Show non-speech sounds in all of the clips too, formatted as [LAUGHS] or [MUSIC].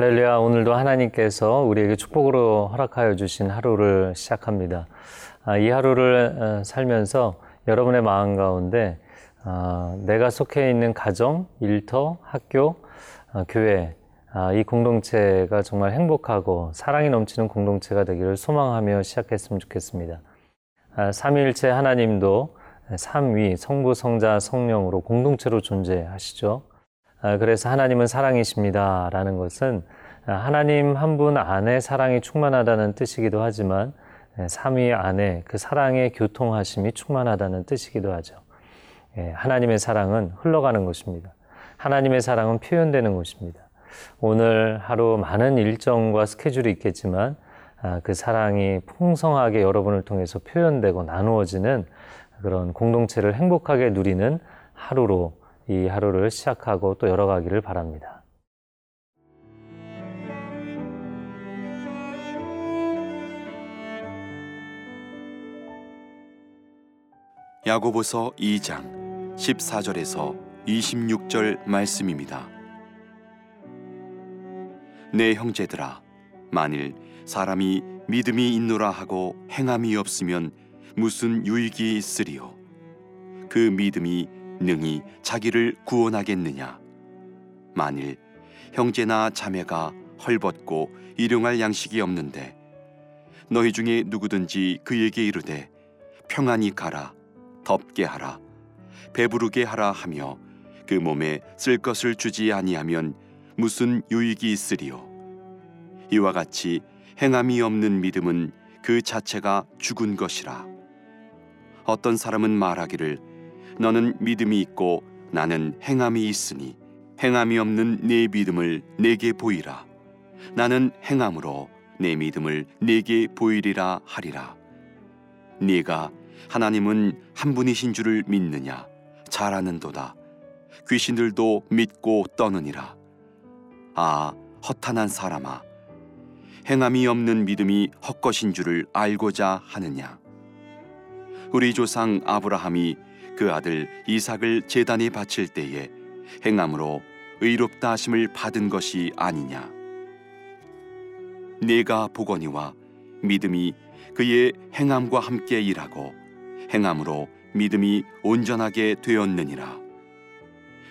할렐루야, 오늘도 하나님께서 우리에게 축복으로 허락하여 주신 하루를 시작합니다. 아, 이 하루를 어, 살면서 여러분의 마음 가운데 아, 내가 속해 있는 가정, 일터, 학교, 아, 교회, 이 공동체가 정말 행복하고 사랑이 넘치는 공동체가 되기를 소망하며 시작했으면 좋겠습니다. 삼위일체 하나님도 삼위, 성부, 성자, 성령으로 공동체로 존재하시죠. 아, 그래서 하나님은 사랑이십니다. 라는 것은 하나님 한 분 안에 사랑이 충만하다는 뜻이기도 하지만 예, 삼위 안에 그 사랑의 교통하심이 충만하다는 뜻이기도 하죠. 예, 하나님의 사랑은 흘러가는 것입니다. 하나님의 사랑은 표현되는 것입니다. 오늘 하루 많은 일정과 스케줄이 있겠지만 아, 그 사랑이 풍성하게 여러분을 통해서 표현되고 나누어지는 그런 공동체를 행복하게 누리는 하루로 이 하루를 시작하고 또 열어가기를 바랍니다. 야고보서 2장 14절에서 26절 말씀입니다. 내 형제들아 만일 사람이 믿음이 있노라 하고 행함이 없으면 무슨 유익이 있으리요 그 믿음이 능히 자기를 구원하겠느냐? 만일 형제나 자매가 헐벗고 일용할 양식이 없는데 너희 중에 누구든지 그에게 이르되 평안히 가라 덥게 하라 배부르게 하라 하며 그 몸에 쓸 것을 주지 아니하면 무슨 유익이 있으리요? 이와 같이 행함이 없는 믿음은 그 자체가 죽은 것이라. 어떤 사람은 말하기를 너는 믿음이 있고 나는 행함이 있으니 행함이 없는 내 믿음을 내게 보이라. 나는 행함으로 내 믿음을 내게 보이리라 하리라. 네가 하나님은 한 분이신 줄을 믿느냐? 잘 아는도다. 귀신들도 믿고 떠느니라. 아, 허탄한 사람아. 행함이 없는 믿음이 헛것인 줄을 알고자 하느냐? 우리 조상 아브라함이 그 아들 이삭을 제단에 바칠 때에 행함으로 의롭다 하심을 받은 것이 아니냐. 네가 보거니와 믿음이 그의 행함과 함께 일하고 행함으로 믿음이 온전하게 되었느니라.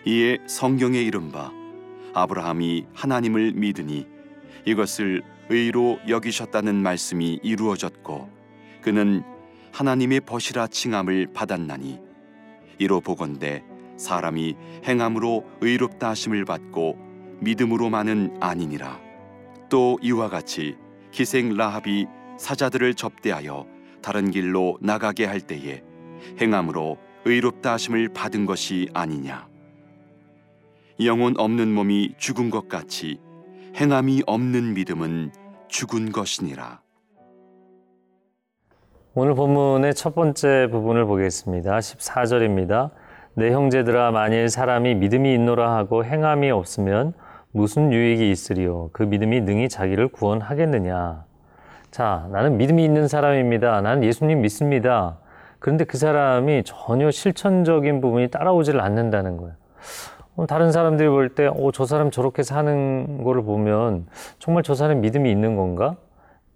이에 성경에 이른바 아브라함이 하나님을 믿으니 이것을 의로 여기셨다는 말씀이 이루어졌고 그는 하나님의 벗이라 칭함을 받았나니 이로 보건대 사람이 행함으로 의롭다 하심을 받고 믿음으로만은 아니니라. 또 이와 같이 기생 라합이 사자들을 접대하여 다른 길로 나가게 할 때에 행함으로 의롭다 하심을 받은 것이 아니냐. 영혼 없는 몸이 죽은 것 같이 행함이 없는 믿음은 죽은 것이니라 오늘 본문의 첫 번째 부분을 보겠습니다. 14절입니다. 내 형제들아 만일 사람이 믿음이 있노라 하고 행함이 없으면 무슨 유익이 있으리요 그 믿음이 능히 자기를 구원하겠느냐 자 나는 믿음이 있는 사람입니다 나는 예수님 믿습니다 그런데 그 사람이 전혀 실천적인 부분이 따라오지를 않는다는 거예요 다른 사람들이 볼 때, 어, 저 사람 저렇게 사는 거를 보면 정말 저 사람 믿음이 있는 건가?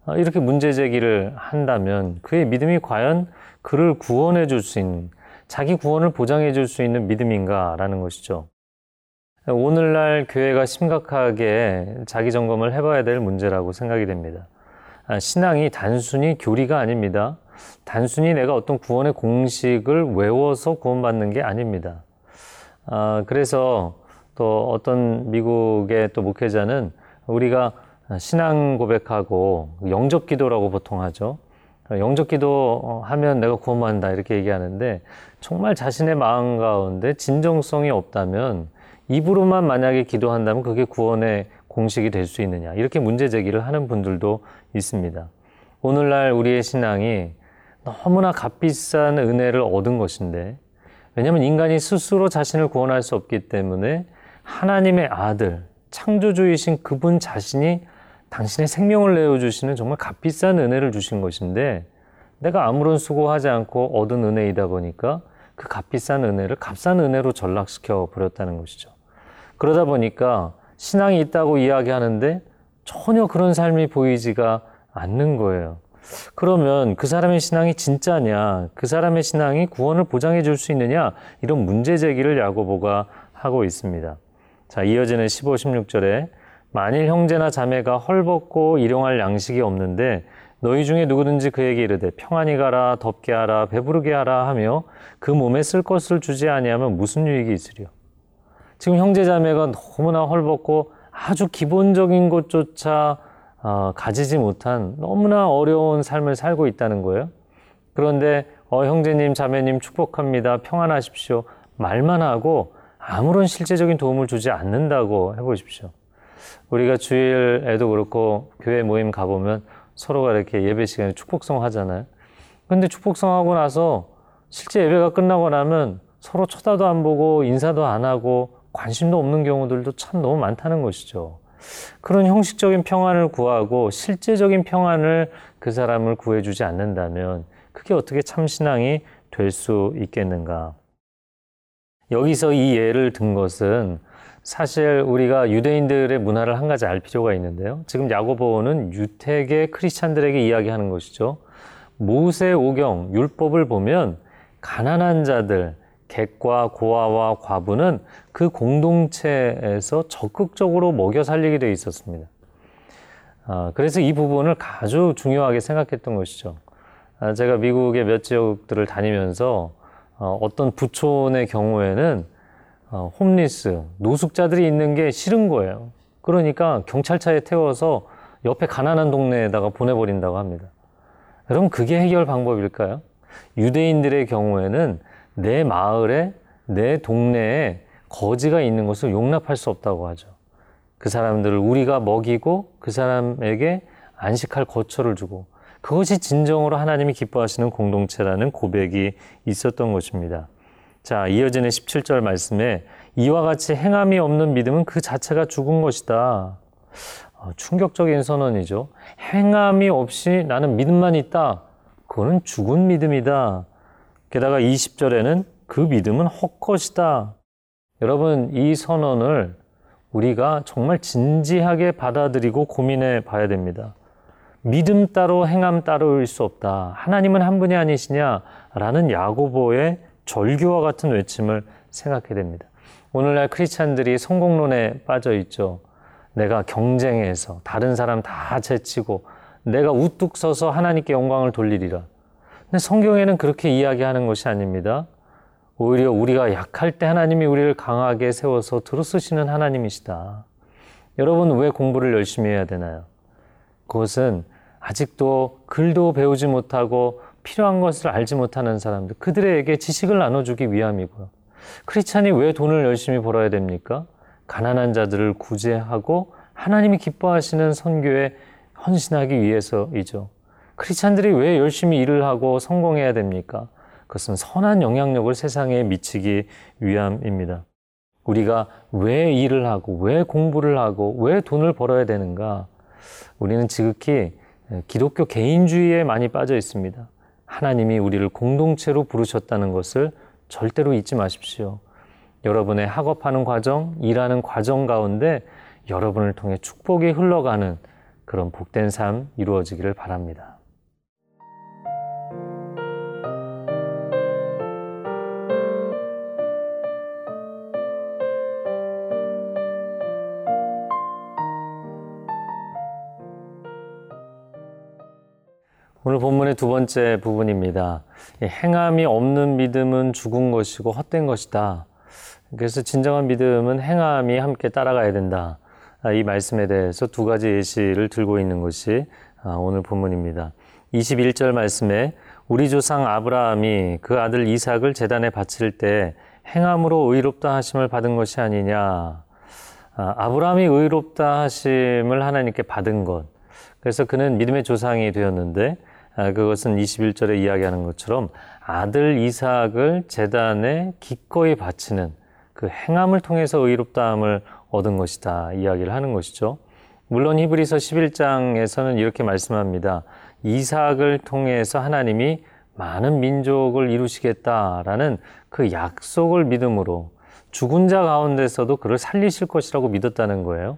아, 이렇게 문제 제기를 한다면 그의 믿음이 과연 그를 구원해 줄 수 있는, 자기 구원을 보장해 줄 수 있는 믿음인가라는 것이죠. 오늘날 교회가 심각하게 자기 점검을 해봐야 될 문제라고 생각이 됩니다. 아, 신앙이 단순히 교리가 아닙니다. 단순히 내가 어떤 구원의 공식을 외워서 구원받는 게 아닙니다. 아, 그래서 또 어떤 미국의 또 목회자는 우리가 신앙 고백하고 영접 기도라고 보통 하죠. 영접 기도 하면 내가 구원받는다 이렇게 얘기하는데 정말 자신의 마음 가운데 진정성이 없다면 입으로만 만약에 기도한다면 그게 구원의 공식이 될 수 있느냐 이렇게 문제 제기를 하는 분들도 있습니다. 오늘날 우리의 신앙이 너무나 값비싼 은혜를 얻은 것인데 왜냐하면 인간이 스스로 자신을 구원할 수 없기 때문에 하나님의 아들 창조주이신 그분 자신이 당신의 생명을 내어주시는 정말 값비싼 은혜를 주신 것인데 내가 아무런 수고하지 않고 얻은 은혜이다 보니까 그 값비싼 은혜를 값싼 은혜로 전락시켜 버렸다는 것이죠. 그러다 보니까 신앙이 있다고 이야기하는데 전혀 그런 삶이 보이지가 않는 거예요. 그러면 그 사람의 신앙이 진짜냐, 그 사람의 신앙이 구원을 보장해 줄 수 있느냐, 이런 문제 제기를 야고보가 하고 있습니다. 자, 이어지는 15, 16절에 만일 형제나 자매가 헐벗고 일용할 양식이 없는데 너희 중에 누구든지 그에게 이르되 평안히 가라 덥게 하라 배부르게 하라 하며 그 몸에 쓸 것을 주지 아니하면 무슨 유익이 있으리요 지금 형제 자매가 너무나 헐벗고 아주 기본적인 것조차 어, 가지지 못한 너무나 어려운 삶을 살고 있다는 거예요. 그런데 어, 형제님 자매님 축복합니다 평안하십시오 말만 하고 아무런 실제적인 도움을 주지 않는다고 해보십시오. 우리가 주일에도 그렇고 교회 모임 가보면 서로가 이렇게 예배 시간에 축복성 하잖아요. 근데 축복성 하고 나서 실제 예배가 끝나고 나면 서로 쳐다도 안 보고 인사도 안 하고 관심도 없는 경우들도 참 너무 많다는 것이죠. 그런 형식적인 평안을 구하고 실제적인 평안을 그 사람을 구해주지 않는다면 그게 어떻게 참 신앙이 될 수 있겠는가? 여기서 이 예를 든 것은 사실 우리가 유대인들의 문화를 한 가지 알 필요가 있는데요. 지금 야고보는 유택의 크리스찬들에게 이야기하는 것이죠. 모세 오경 율법을 보면 가난한 자들, 객과 고아와 과부는 그 공동체에서 적극적으로 먹여 살리게 돼 있었습니다. 아, 그래서 이 부분을 아주 중요하게 생각했던 것이죠. 아, 제가 미국의 몇 지역들을 다니면서 어, 어떤 부촌의 경우에는 어, 홈리스, 노숙자들이 있는 게 싫은 거예요. 그러니까 경찰차에 태워서 옆에 가난한 동네에다가 보내버린다고 합니다. 그럼 그게 해결 방법일까요? 유대인들의 경우에는 내 마을에, 내 동네에 거지가 있는 것을 용납할 수 없다고 하죠. 그 사람들을 우리가 먹이고 그 사람에게 안식할 거처를 주고 그것이 진정으로 하나님이 기뻐하시는 공동체라는 고백이 있었던 것입니다. 자, 이어지는 17절 말씀에 이와 같이 행함이 없는 믿음은 그 자체가 죽은 것이다. 어, 충격적인 선언이죠. 행함이 없이 나는 믿음만 있다. 그거는 죽은 믿음이다. 게다가 20절에는 그 믿음은 헛것이다. 여러분, 이 선언을 우리가 정말 진지하게 받아들이고 고민해 봐야 됩니다. 믿음 따로 행함 따로일 수 없다. 하나님은 한 분이 아니시냐? 라는 야고보의 절규와 같은 외침을 생각해야 됩니다. 오늘날 크리스찬들이 성공론에 빠져 있죠. 내가 경쟁해서 다른 사람 다 제치고 내가 우뚝 서서 하나님께 영광을 돌리리라. 근데 성경에는 그렇게 이야기하는 것이 아닙니다. 오히려 우리가 약할 때 하나님이 우리를 강하게 세워서 들어쓰시는 하나님이시다. 여러분 왜 공부를 열심히 해야 되나요? 그것은 아직도 글도 배우지 못하고 필요한 것을 알지 못하는 사람들, 그들에게 지식을 나눠주기 위함이고요. 크리스찬이 왜 돈을 열심히 벌어야 됩니까? 가난한 자들을 구제하고 하나님이 기뻐하시는 선교에 헌신하기 위해서이죠. 크리스찬들이 왜 열심히 일을 하고 성공해야 됩니까? 그것은 선한 영향력을 세상에 미치기 위함입니다. 우리가 왜 일을 하고, 왜 공부를 하고, 왜 돈을 벌어야 되는가? 우리는 지극히 기독교 개인주의에 많이 빠져 있습니다. 하나님이 우리를 공동체로 부르셨다는 것을 절대로 잊지 마십시오. 여러분의 학업하는 과정, 일하는 과정 가운데 여러분을 통해 축복이 흘러가는 그런 복된 삶 이루어지기를 바랍니다. 오늘 본문의 두 번째 부분입니다. 행함이 없는 믿음은 죽은 것이고 헛된 것이다. 그래서 진정한 믿음은 행함이 함께 따라가야 된다. 아, 이 말씀에 대해서 두 가지 예시를 들고 있는 것이 아, 오늘 본문입니다. 21절 말씀에 우리 조상 아브라함이 그 아들 이삭을 재단에 바칠 때 행함으로 의롭다 하심을 받은 것이 아니냐. 아, 아브라함이 의롭다 하심을 하나님께 받은 것. 그래서 그는 믿음의 조상이 되었는데 그것은 21절에 이야기하는 것처럼 아들 이삭을 재단에 기꺼이 바치는 그 행함을 통해서 의롭다함을 얻은 것이다 이야기를 하는 것이죠. 물론 히브리서 11장에서는 이렇게 말씀합니다. 이삭을 통해서 하나님이 많은 민족을 이루시겠다라는 그 약속을 믿음으로 죽은 자 가운데서도 그를 살리실 것이라고 믿었다는 거예요.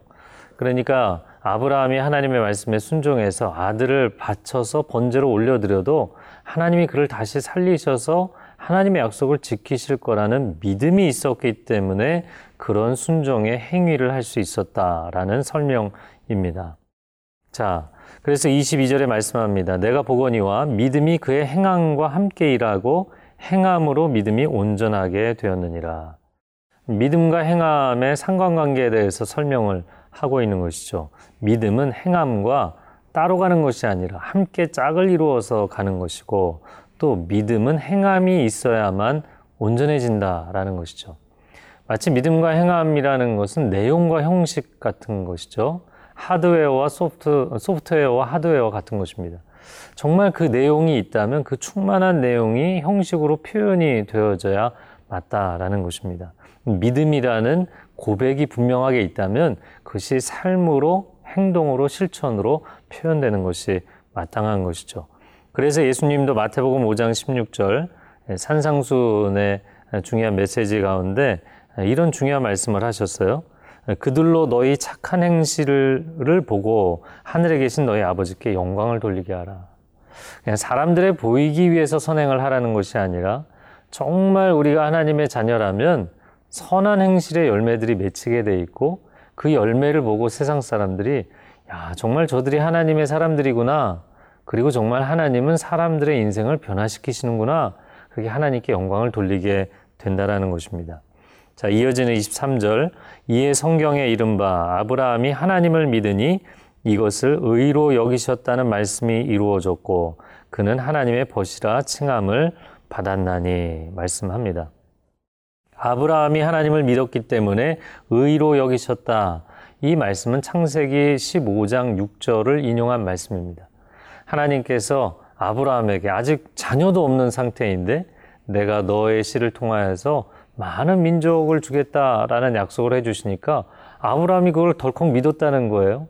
그러니까 아브라함이 하나님의 말씀에 순종해서 아들을 바쳐서 번제로 올려드려도 하나님이 그를 다시 살리셔서 하나님의 약속을 지키실 거라는 믿음이 있었기 때문에 그런 순종의 행위를 할 수 있었다라는 설명입니다. 자, 그래서 22절에 말씀합니다. 내가 보거니와 믿음이 그의 행함과 함께 일하고 행함으로 믿음이 온전하게 되었느니라. 믿음과 행함의 상관관계에 대해서 설명을 하고 있는 것이죠. 믿음은 행함과 따로 가는 것이 아니라 함께 짝을 이루어서 가는 것이고 또 믿음은 행함이 있어야만 온전해진다라는 것이죠. 마치 믿음과 행함이라는 것은 내용과 형식 같은 것이죠. 하드웨어와 소프트, 소프트웨어와 하드웨어 같은 것입니다. 정말 그 내용이 있다면 그 충만한 내용이 형식으로 표현이 되어져야 맞다라는 것입니다. 믿음이라는 고백이 분명하게 있다면 그것이 삶으로 행동으로 실천으로 표현되는 것이 마땅한 것이죠. 그래서 예수님도 마태복음 5장 16절 산상수의 중요한 메시지 가운데 이런 중요한 말씀을 하셨어요. 그들로 너희 착한 행실을 보고 하늘에 계신 너희 아버지께 영광을 돌리게 하라. 그냥 사람들의 보이기 위해서 선행을 하라는 것이 아니라 정말 우리가 하나님의 자녀라면 선한 행실의 열매들이 맺히게 돼 있고 그 열매를 보고 세상 사람들이 야, 정말 저들이 하나님의 사람들이구나. 그리고 정말 하나님은 사람들의 인생을 변화시키시는구나. 그게 하나님께 영광을 돌리게 된다라는 것입니다. 자, 이어지는 23절. 이에 성경에 이른바 아브라함이 하나님을 믿으니 이것을 의로 여기셨다는 말씀이 이루어졌고 그는 하나님의 벗이라 칭함을 받았나니 말씀합니다. 아브라함이 하나님을 믿었기 때문에 의로 여기셨다. 이 말씀은 창세기 15장 6절을 인용한 말씀입니다. 하나님께서 아브라함에게 아직 자녀도 없는 상태인데 내가 너의 씨를 통하여서 많은 민족을 주겠다라는 약속을 해주시니까 아브라함이 그걸 덜컥 믿었다는 거예요.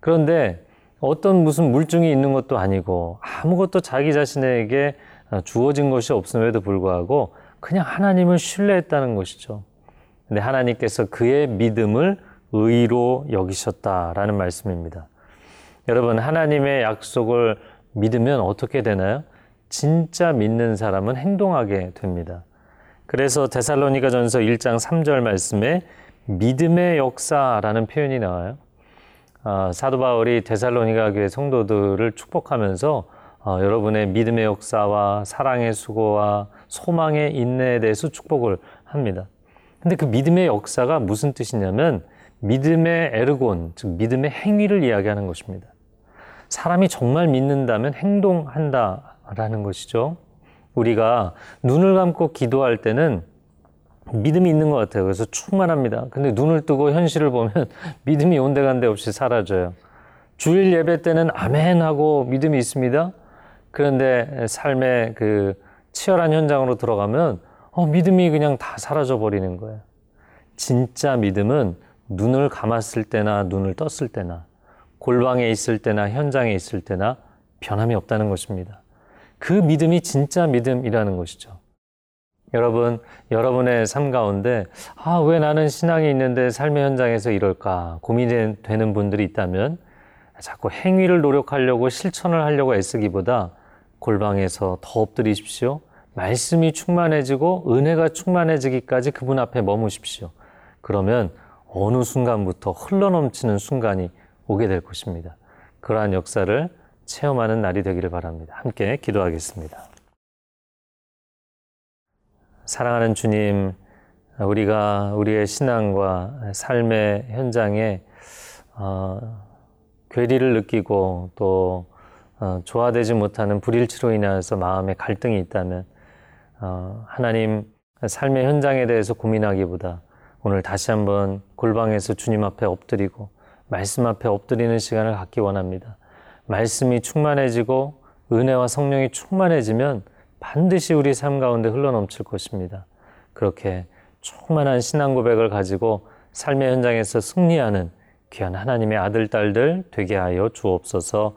그런데 어떤 무슨 물증이 있는 것도 아니고 아무것도 자기 자신에게 주어진 것이 없음에도 불구하고 그냥 하나님을 신뢰했다는 것이죠. 근데 하나님께서 그의 믿음을 의로 여기셨다라는 말씀입니다. 여러분, 하나님의 약속을 믿으면 어떻게 되나요? 진짜 믿는 사람은 행동하게 됩니다. 그래서 데살로니가 전서 1장 3절 말씀에 믿음의 역사라는 표현이 나와요. 아, 사도 바울이 데살로니가 교회 성도들을 축복하면서 어, 여러분의 믿음의 역사와 사랑의 수고와 소망의 인내에 대해서 축복을 합니다. 근데 그 믿음의 역사가 무슨 뜻이냐면 믿음의 에르곤, 즉 믿음의 행위를 이야기하는 것입니다. 사람이 정말 믿는다면 행동한다라는 것이죠. 우리가 눈을 감고 기도할 때는 믿음이 있는 것 같아요. 그래서 충만합니다. 근데 눈을 뜨고 현실을 보면 [LAUGHS] 믿음이 온데간데 없이 사라져요. 주일 예배 때는 아멘 하고 믿음이 있습니다. 그런데 삶의 그 치열한 현장으로 들어가면 어, 믿음이 그냥 다 사라져 버리는 거예요. 진짜 믿음은 눈을 감았을 때나 눈을 떴을 때나 골방에 있을 때나 현장에 있을 때나 변함이 없다는 것입니다. 그 믿음이 진짜 믿음이라는 것이죠. 여러분, 여러분의 삶 가운데, 아, 왜 나는 신앙이 있는데 삶의 현장에서 이럴까 고민되는 분들이 있다면 자꾸 행위를 노력하려고 실천을 하려고 애쓰기보다 골방에서 더 엎드리십시오. 말씀이 충만해지고 은혜가 충만해지기까지 그분 앞에 머무십시오. 그러면 어느 순간부터 흘러넘치는 순간이 오게 될 것입니다. 그러한 역사를 체험하는 날이 되기를 바랍니다. 함께 기도하겠습니다. 사랑하는 주님, 우리가 우리의 신앙과 삶의 현장에 어, 괴리를 느끼고 또 어, 조화되지 못하는 불일치로 인하여서 마음에 갈등이 있다면 어, 하나님 삶의 현장에 대해서 고민하기보다 오늘 다시 한번 골방에서 주님 앞에 엎드리고 말씀 앞에 엎드리는 시간을 갖기 원합니다. 말씀이 충만해지고 은혜와 성령이 충만해지면 반드시 우리 삶 가운데 흘러넘칠 것입니다. 그렇게 충만한 신앙 고백을 가지고 삶의 현장에서 승리하는 귀한 하나님의 아들, 딸들 되게 하여 주옵소서